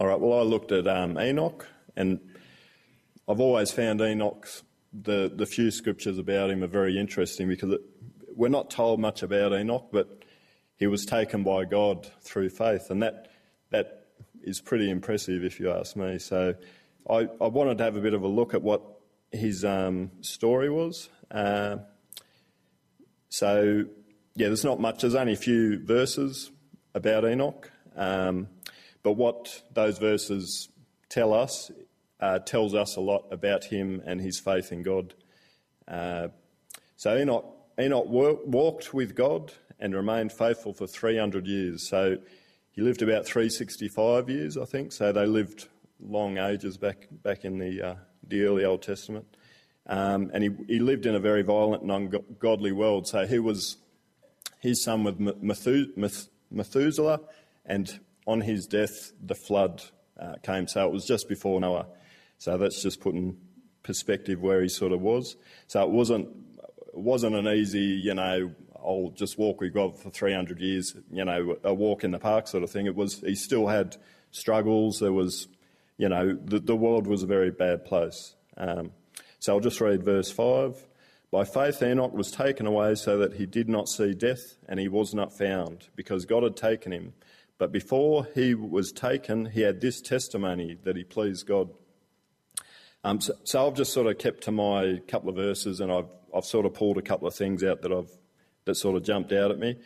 All right. Well, I looked at um, Enoch, and I've always found Enoch's the the few scriptures about him are very interesting because it, we're not told much about Enoch, but he was taken by God through faith, and that that is pretty impressive if you ask me. So, I, I wanted to have a bit of a look at what his um, story was. Uh, so, yeah, there's not much. There's only a few verses about Enoch. Um, but what those verses tell us uh, tells us a lot about him and his faith in God. Uh, so Enoch, Enoch walked with God and remained faithful for 300 years. So he lived about 365 years, I think. So they lived long ages back back in the uh, the early Old Testament. Um, and he, he lived in a very violent and ungodly world. So he was his son with Methuselah, and on his death, the flood uh, came. So it was just before Noah. So that's just putting perspective where he sort of was. So it wasn't wasn't an easy, you know, I'll just walk with God for 300 years, you know, a walk in the park sort of thing. It was he still had struggles. There was, you know, the, the world was a very bad place. Um, so I'll just read verse five. By faith, Enoch was taken away so that he did not see death, and he was not found, because God had taken him. But before he was taken, he had this testimony that he pleased God. Um, so, so, I've just sort of kept to my couple of verses, and I've I've sort of pulled a couple of things out that I've that sort of jumped out at me.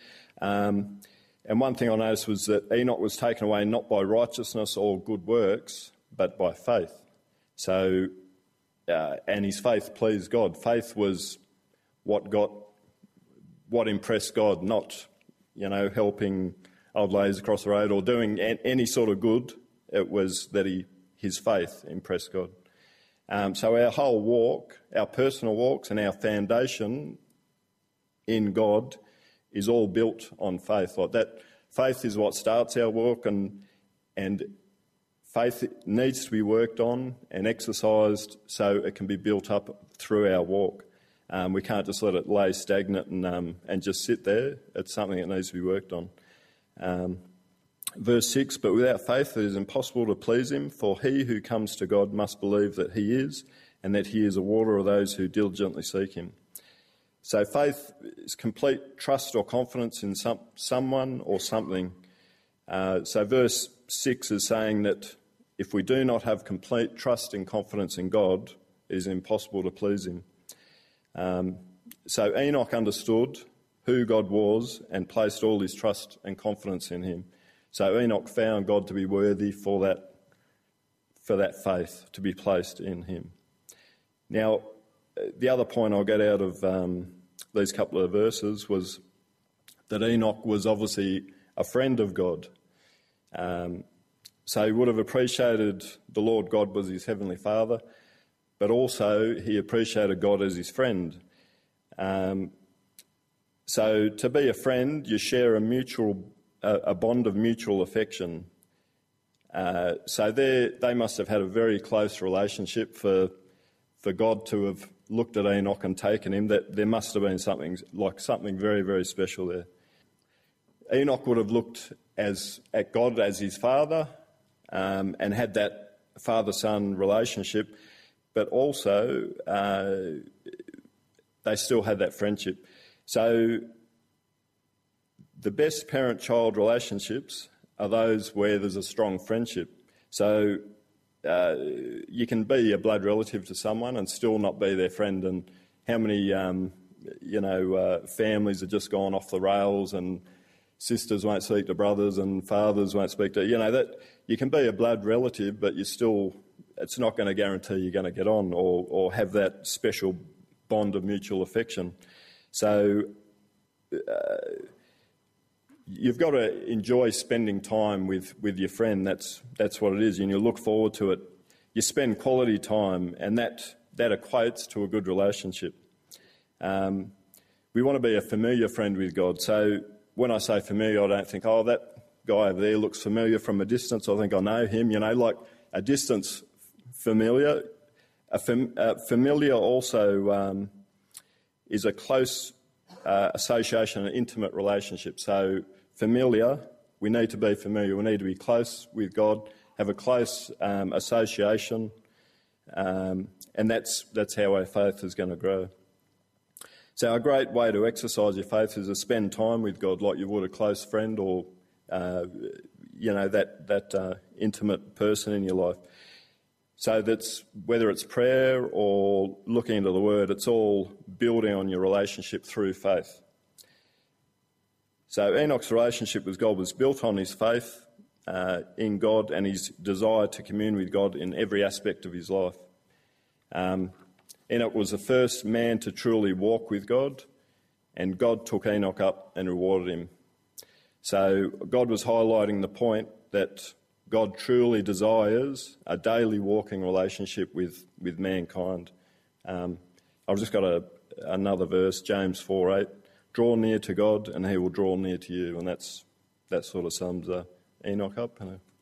Um, and one thing I noticed was that Enoch was taken away not by righteousness or good works, but by faith. So, uh, and his faith pleased God. Faith was what got what impressed God, not you know helping old ladies across the road or doing any sort of good. It was that he, his faith impressed God. Um, so our whole walk, our personal walks and our foundation in God is all built on faith. Like that faith is what starts our walk and and faith needs to be worked on and exercised so it can be built up through our walk. Um, we can't just let it lay stagnant and um, and just sit there. It's something that needs to be worked on. Um, verse 6 But without faith it is impossible to please him, for he who comes to God must believe that he is, and that he is a water of those who diligently seek him. So faith is complete trust or confidence in some, someone or something. Uh, so verse 6 is saying that if we do not have complete trust and confidence in God, it is impossible to please him. Um, so Enoch understood who God was and placed all his trust and confidence in him. So Enoch found God to be worthy for that, for that faith to be placed in him. Now, the other point I'll get out of um, these couple of verses was that Enoch was obviously a friend of God. Um, so he would have appreciated the Lord God was his heavenly Father, but also he appreciated God as his friend. Um, so to be a friend, you share a mutual, a bond of mutual affection. Uh, so they must have had a very close relationship for for God to have looked at Enoch and taken him. That there must have been something like something very very special there. Enoch would have looked as at God as his father um, and had that father son relationship, but also uh, they still had that friendship. So, the best parent child relationships are those where there's a strong friendship. So, uh, you can be a blood relative to someone and still not be their friend. And how many, um, you know, uh, families are just gone off the rails and sisters won't speak to brothers and fathers won't speak to, you know, that you can be a blood relative, but you still, it's not going to guarantee you're going to get on or, or have that special bond of mutual affection. So uh, you've got to enjoy spending time with, with your friend. That's, that's what it is, and you look forward to it. You spend quality time, and that, that equates to a good relationship. Um, we want to be a familiar friend with God. So when I say familiar, I don't think, oh, that guy over there looks familiar from a distance. I think I know him. You know, like a distance familiar. A, fam- a familiar also um, is a close uh, association, an intimate relationship. So, familiar, we need to be familiar. We need to be close with God have a close um, association, um, and that's, that's how our faith is going to grow. So, a great way to exercise your faith is to spend time with God like you would a close friend or, uh, you know, that, that uh, intimate person in your life. So that's whether it's prayer or looking into the Word, it's all building on your relationship through faith. So Enoch's relationship with God was built on his faith uh, in God and his desire to commune with God in every aspect of his life. Um, Enoch was the first man to truly walk with God, and God took Enoch up and rewarded him. So God was highlighting the point that God truly desires a daily walking relationship with, with mankind. Um, I've just got a, another verse, James 4 8. Draw near to God, and he will draw near to you. And that's, that sort of sums uh, Enoch up.